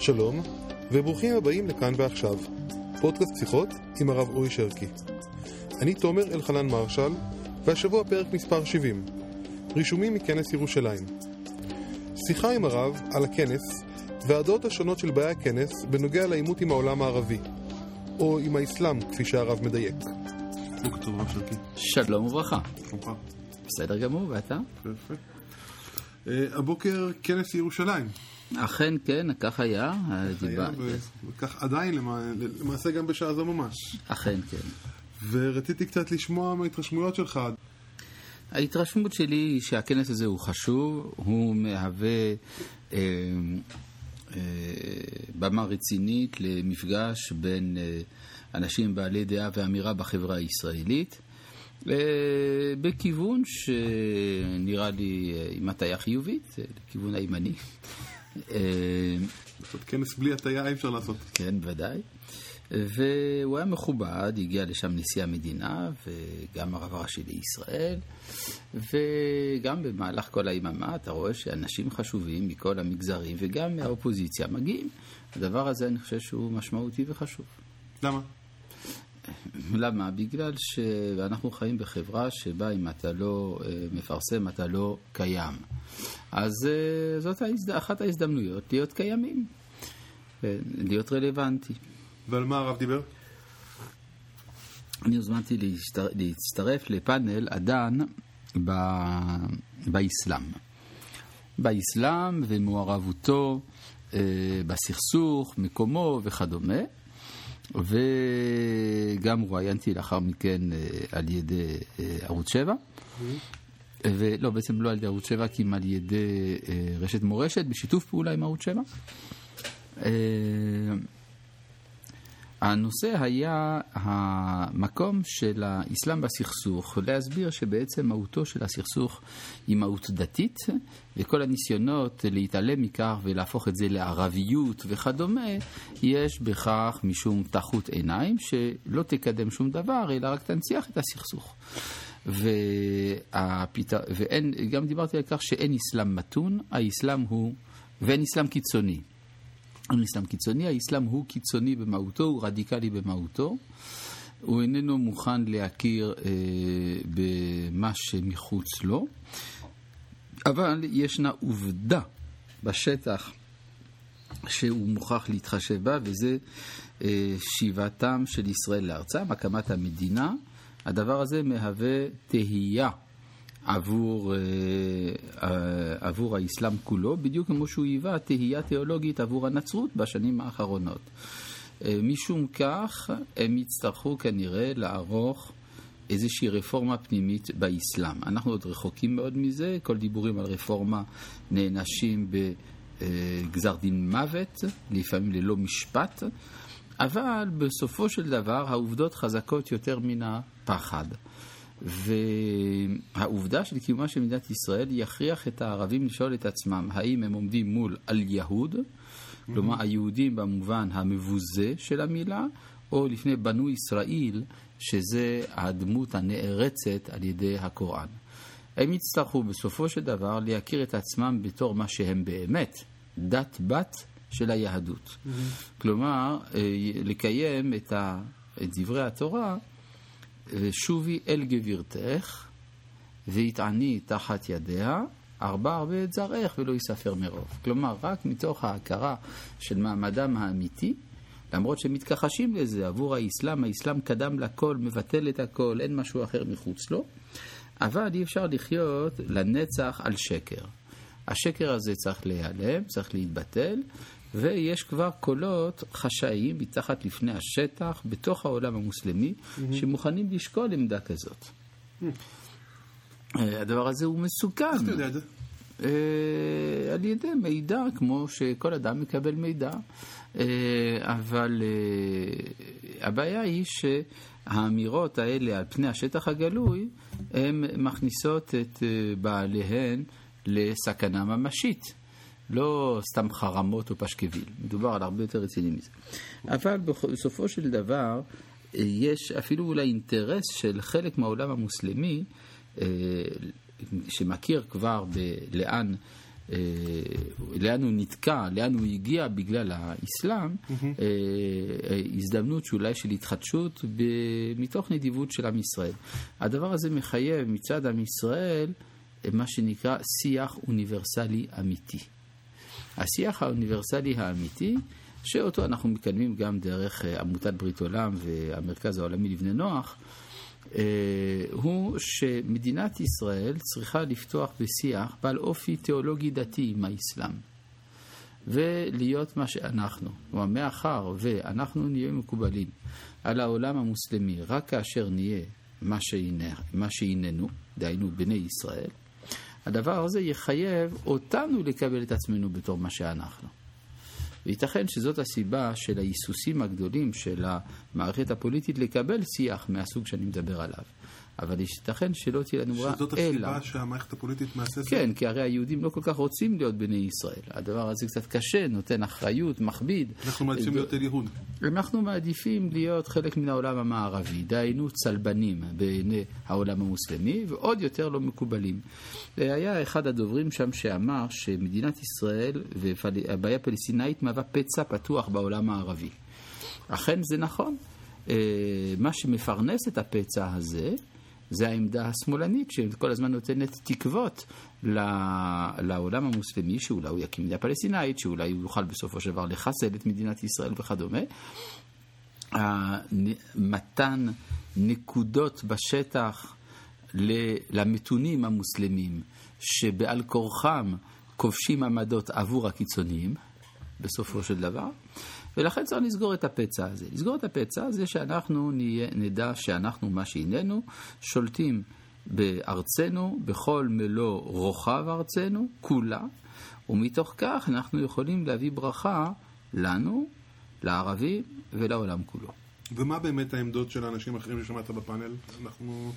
שלום, וברוכים הבאים לכאן ועכשיו, פודקאסט שיחות עם הרב אורי שרקי. אני תומר אלחנן מרשל, והשבוע פרק מספר 70, רישומים מכנס ירושלים. שיחה עם הרב על הכנס והדעות השונות של באי הכנס בנוגע לעימות עם העולם הערבי, או עם האסלאם, כפי שהרב מדייק. שלום וברכה. בסדר גמור, ואתה? אה, הבוקר כנס ירושלים. אכן כן, כך היה. וכך עדיין, למע- למעשה גם בשעה זו ממש. אכן כן. ורציתי קצת לשמוע מההתרשמויות שלך. ההתרשמות שלי היא שהכנס הזה הוא חשוב, הוא מהווה אה, אה, במה רצינית למפגש בין אה, אנשים בעלי דעה ואמירה בחברה הישראלית, אה, בכיוון שנראה לי אה, עם הטיה חיובית, אה, לכיוון הימני. אה, לעשות כנס בלי הטיה אי אפשר לעשות. כן, ודאי. והוא היה מכובד, הגיע לשם נשיא המדינה וגם הרב הראשי לישראל, וגם במהלך כל היממה אתה רואה שאנשים חשובים מכל המגזרים וגם מהאופוזיציה מגיעים. הדבר הזה אני חושב שהוא משמעותי וחשוב. למה? למה? בגלל שאנחנו חיים בחברה שבה אם אתה לא אה, מפרסם אתה לא קיים. אז אה, זאת. אחת ההזדמנויות להיות קיימים, אה, להיות רלוונטי. ועל מה הרב דיבר? אני הוזמנתי להצטר... להצטרף לפאנל אדן ב... באסלאם. באסלאם ומעורבותו אה, בסכסוך, מקומו וכדומה. וגם רואיינתי לאחר מכן אה, על ידי אה, ערוץ 7. ולא, בעצם לא על ידי ערוץ 7, כי אם על ידי אה, רשת מורשת, בשיתוף פעולה עם ערוץ 7. הנושא היה המקום של האסלאם בסכסוך, להסביר שבעצם מהותו של הסכסוך היא מהות דתית, וכל הניסיונות להתעלם מכך ולהפוך את זה לערביות וכדומה, יש בכך משום טחות עיניים שלא תקדם שום דבר, אלא רק תנציח את הסכסוך. והפת... ואין, גם דיברתי על כך שאין אסלאם מתון, האסלאם הוא, ואין אסלאם קיצוני. אין אסלאם קיצוני, האסלאם הוא קיצוני במהותו, הוא רדיקלי במהותו. הוא איננו מוכן להכיר אה, במה שמחוץ לו, אבל ישנה עובדה בשטח שהוא מוכרח להתחשב בה, וזה אה, שיבתם של ישראל לארצם, הקמת המדינה. הדבר הזה מהווה תהייה עבור, אה, אה, עבור האסלאם כולו, בדיוק כמו שהוא היווה תהייה תיאולוגית עבור הנצרות בשנים האחרונות. אה, משום כך, הם יצטרכו כנראה לערוך איזושהי רפורמה פנימית באסלאם. אנחנו עוד רחוקים מאוד מזה, כל דיבורים על רפורמה נענשים בגזר דין מוות, לפעמים ללא משפט, אבל בסופו של דבר העובדות חזקות יותר מן הפחד. והעובדה של קיומה של מדינת ישראל יכריח את הערבים לשאול את עצמם האם הם עומדים מול אל-יהוד, כלומר היהודים במובן המבוזה של המילה, או לפני בנו ישראל, שזה הדמות הנערצת על ידי הקוראן. הם יצטרכו בסופו של דבר להכיר את עצמם בתור מה שהם באמת, דת בת של היהדות. Mm-hmm. כלומר, אה, לקיים את, ה, את דברי התורה, שובי אל גבירתך, והתעני תחת ידיה, ארבע הרבה את זרעך ולא יספר מרוב. כלומר, רק מתוך ההכרה של מעמדם האמיתי, למרות שמתכחשים לזה עבור האסלאם, האסלאם קדם לכל, מבטל את הכל, אין משהו אחר מחוץ לו, אבל אי אפשר לחיות לנצח על שקר. השקר הזה צריך להיעלם, צריך להתבטל, ויש כבר קולות חשאיים מתחת לפני השטח, בתוך העולם המוסלמי, mm-hmm. שמוכנים לשקול עמדה כזאת. Mm-hmm. הדבר הזה הוא מסוכן. איך אתה יודע את זה? אה, על ידי מידע, כמו שכל אדם מקבל מידע. אה, אבל הבעיה היא שהאמירות האלה על פני השטח הגלוי, הן מכניסות את בעליהן לסכנה ממשית. לא סתם חרמות או פשקוויל, מדובר על הרבה יותר רציני מזה. אבל בסופו של דבר, יש אפילו אולי אינטרס של חלק מהעולם המוסלמי, אה, שמכיר כבר לאן, אה, לאן הוא נתקע, לאן הוא הגיע בגלל האסלאם, אה, אה, הזדמנות שאולי של התחדשות מתוך נדיבות של עם ישראל. הדבר הזה מחייב מצד עם ישראל אה, מה שנקרא שיח אוניברסלי אמיתי. השיח האוניברסלי האמיתי, שאותו אנחנו מקדמים גם דרך אה, עמותת ברית עולם והמרכז העולמי לבני נוח, אה, הוא שמדינת ישראל צריכה לפתוח בשיח בעל אופי תיאולוגי דתי עם האסלאם. ולהיות מה שאנחנו. כלומר, מאחר ואנחנו נהיה מקובלים על העולם המוסלמי רק כאשר נהיה מה שהננו, דהיינו בני ישראל, הדבר הזה יחייב אותנו לקבל את עצמנו בתור מה שאנחנו. וייתכן שזאת הסיבה של ההיסוסים הגדולים של המערכת הפוליטית לקבל שיח מהסוג שאני מדבר עליו. אבל ייתכן שלא תהיה לנו ברירה, שזאת אלא... הסיבה שהמערכת הפוליטית מהססת? כן, כי הרי היהודים לא כל כך רוצים להיות בני ישראל. הדבר הזה קצת קשה, נותן אחריות, מכביד. אנחנו מעדיפים להיות אל יהוד. אנחנו מעדיפים להיות חלק מן העולם המערבי, דהיינו צלבנים בעיני העולם המוסלמי, ועוד יותר לא מקובלים. היה אחד הדוברים שם שאמר שמדינת ישראל והבעיה הפלסטינאית מהווה פצע פתוח בעולם הערבי. אכן זה נכון. אה, מה שמפרנס את הפצע הזה זה העמדה השמאלנית שכל הזמן נותנת תקוות לעולם המוסלמי שאולי הוא יקים מדינה פלסטינאית, שאולי הוא יוכל בסופו של דבר לחסל את מדינת ישראל וכדומה. מתן נקודות בשטח למתונים המוסלמים שבעל כורחם כובשים עמדות עבור הקיצוניים, בסופו של דבר, ולכן צריך לסגור את הפצע הזה. לסגור את הפצע זה שאנחנו נהיה, נדע שאנחנו מה שהננו, שולטים בארצנו, בכל מלוא רוחב ארצנו, כולה, ומתוך כך אנחנו יכולים להביא ברכה לנו, לערבים ולעולם כולו. ומה באמת העמדות של האנשים האחרים ששמעת בפאנל? אנחנו...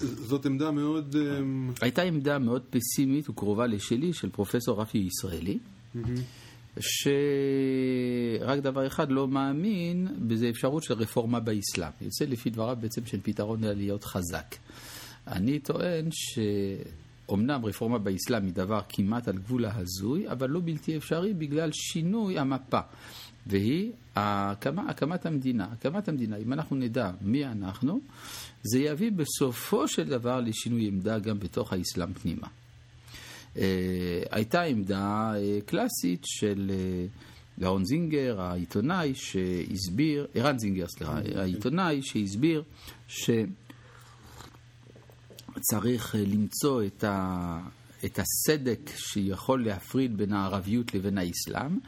זאת עמדה מאוד... אמ, הייתה עמדה מאוד פסימית וקרובה לשלי של פרופסור רפי ישראלי, שרק דבר אחד לא מאמין בזה אפשרות של רפורמה באסלאם. יוצא לפי דבריו בעצם של פתרון לעליות חזק. אני טוען שאומנם רפורמה באסלאם היא דבר כמעט על גבול ההזוי, אבל לא בלתי אפשרי בגלל שינוי המפה. והיא הקמה, הקמת המדינה. הקמת המדינה, אם אנחנו נדע מי אנחנו, זה יביא בסופו של דבר לשינוי עמדה גם בתוך האסלאם פנימה. Uh, הייתה עמדה uh, קלאסית של uh, גאון זינגר, העיתונאי שהסביר, ערן זינגר, סליחה, העיתונאי שהסביר שצריך למצוא את, ה, את הסדק שיכול להפריד בין הערביות לבין האסלאם.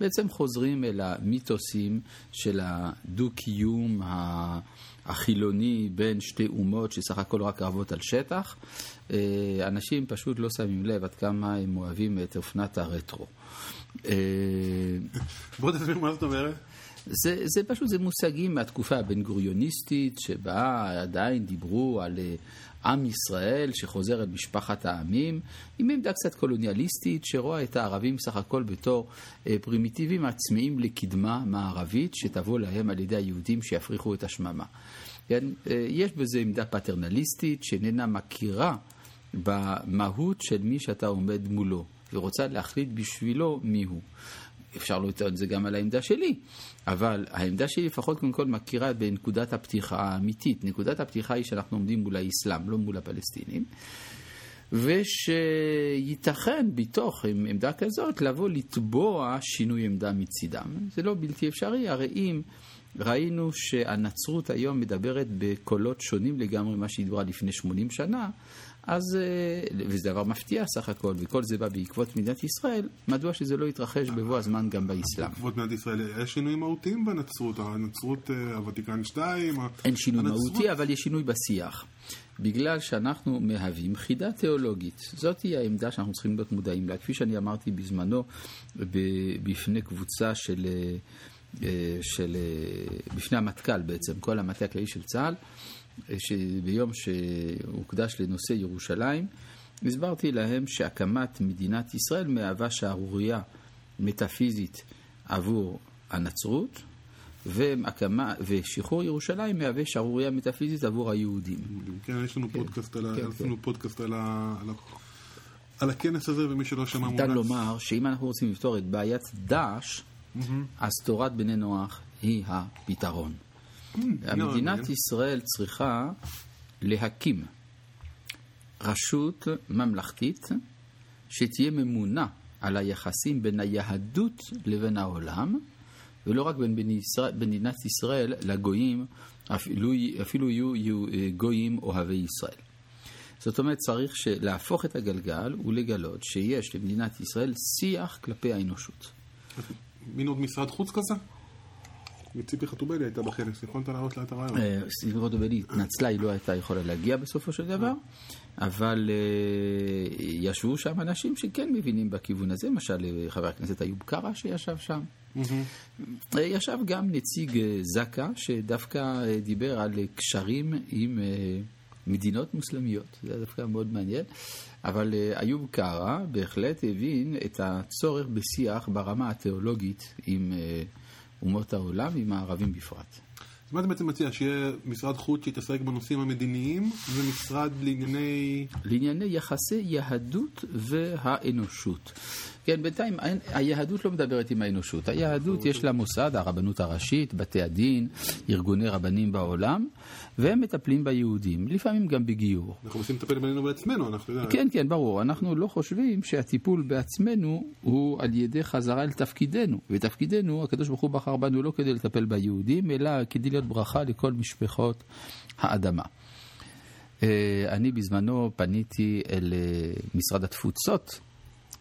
בעצם חוזרים אל המיתוסים של הדו-קיום החילוני בין שתי אומות שסך הכל רק רבות על שטח. אנשים פשוט לא שמים לב עד כמה הם אוהבים את אופנת הרטרו. בוא תסביר מה זאת אומרת. זה, זה פשוט, זה מושגים מהתקופה הבן גוריוניסטית, שבה עדיין דיברו על עם ישראל שחוזר אל משפחת העמים, עם עמדה קצת קולוניאליסטית, שרואה את הערבים סך הכל בתור פרימיטיבים עצמאיים לקדמה מערבית, שתבוא להם על ידי היהודים שיפריחו את השממה. יש בזה עמדה פטרנליסטית, שאיננה מכירה במהות של מי שאתה עומד מולו, ורוצה להחליט בשבילו מיהו. אפשר לטעון את זה גם על העמדה שלי, אבל העמדה שלי לפחות קודם כל מכירה בנקודת הפתיחה האמיתית. נקודת הפתיחה היא שאנחנו עומדים מול האסלאם, לא מול הפלסטינים, ושייתכן בתוך עמדה כזאת לבוא לתבוע שינוי עמדה מצידם. זה לא בלתי אפשרי, הרי אם ראינו שהנצרות היום מדברת בקולות שונים לגמרי ממה שהיא דיברה לפני 80 שנה, אז, וזה דבר מפתיע סך הכל, וכל זה בא בעקבות מדינת ישראל, מדוע שזה לא יתרחש בבוא הזמן גם באסלאם? בעקבות מדינת ישראל, יש שינויים מהותיים בנצרות, הנצרות, הוותיקן 2, אין שינוי הנצרות... מהותי, אבל יש שינוי בשיח. בגלל שאנחנו מהווים חידה תיאולוגית. זאת היא העמדה שאנחנו צריכים להיות מודעים לה. כפי שאני אמרתי בזמנו, בפני קבוצה של... של בפני המטכ"ל בעצם, כל המטה הכללי של צה"ל, שביום שהוקדש לנושא ירושלים, הסברתי להם שהקמת מדינת ישראל מהווה שערורייה מטאפיזית עבור הנצרות, והקמה, ושחרור ירושלים מהווה שערורייה מטאפיזית עבור היהודים. כן, יש לנו פודקאסט על כן, לנו פודקאסט על ה- על ה- על הכנס הזה, ומי שלא שמע ניתן מומלץ. לומר שאם אנחנו רוצים לפתור את בעיית דאעש, אז תורת בני נוח היא הפתרון. מדינת מעניין. ישראל צריכה להקים רשות ממלכתית שתהיה ממונה על היחסים בין היהדות לבין העולם, ולא רק בין מדינת ישראל לגויים, אפילו, אפילו יהיו, יהיו אה, גויים אוהבי ישראל. זאת אומרת, צריך להפוך את הגלגל ולגלות שיש למדינת ישראל שיח כלפי האנושות. מין עוד משרד חוץ כזה? וציפי חוטובלי הייתה בכנס, יכולת להראות לה את הרעיון. אה, ציפי חוטובלי התנצלה, היא לא הייתה יכולה להגיע בסופו של דבר, אבל אה, ישבו שם אנשים שכן מבינים בכיוון הזה, למשל אה, חבר הכנסת איוב קרא שישב שם. אה, ישב גם נציג אה, זק"א, שדווקא אה, דיבר על אה, קשרים עם אה, מדינות מוסלמיות, זה היה דווקא מאוד מעניין, אבל אה, איוב קרא בהחלט הבין את הצורך בשיח ברמה התיאולוגית עם אה, אומות העולם, עם הערבים בפרט. אז מה אתה בעצם מציע? שיהיה משרד חוץ שיתעסק בנושאים המדיניים, ומשרד לענייני... לענייני יחסי יהדות והאנושות. כן, בינתיים היהדות לא מדברת עם האנושות. היהדות יש לה מוסד, הרבנות הראשית, בתי הדין, ארגוני רבנים בעולם, והם מטפלים ביהודים, לפעמים גם בגיור. אנחנו מנסים לטפל בינינו בעצמנו, אנחנו יודעים. כן, כן, ברור. אנחנו לא חושבים שהטיפול בעצמנו הוא על ידי חזרה אל תפקידנו. ותפקידנו, הקדוש ברוך הוא בחר בנו לא כדי לטפל ביהודים, אלא כדי להיות ברכה לכל משפחות האדמה. אה, אני בזמנו פניתי אל אה, משרד התפוצות,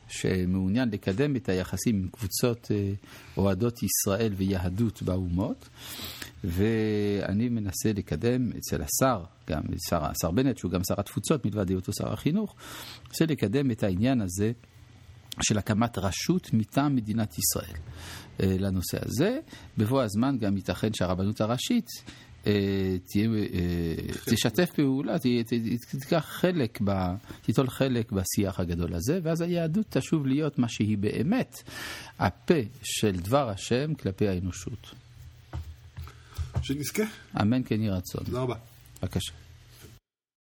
שמעוניין לקדם את היחסים עם קבוצות אה, אוהדות ישראל ויהדות באומות, ואני מנסה לקדם אצל השר, גם שר, השר בנט, שהוא גם שר התפוצות, מלבד היותו שר החינוך, מנסה לקדם את העניין הזה של הקמת רשות מטעם מדינת ישראל אה, לנושא הזה. בבוא הזמן גם ייתכן שהרבנות הראשית אה, תהיה, אה, תשתף פעולה, תיקח חלק, ב, תיטול חלק בשיח הגדול הזה, ואז היהדות תשוב להיות מה שהיא באמת, הפה של דבר השם כלפי האנושות. שנזכה. אמן כן יהי רצון. תודה רבה. בבקשה.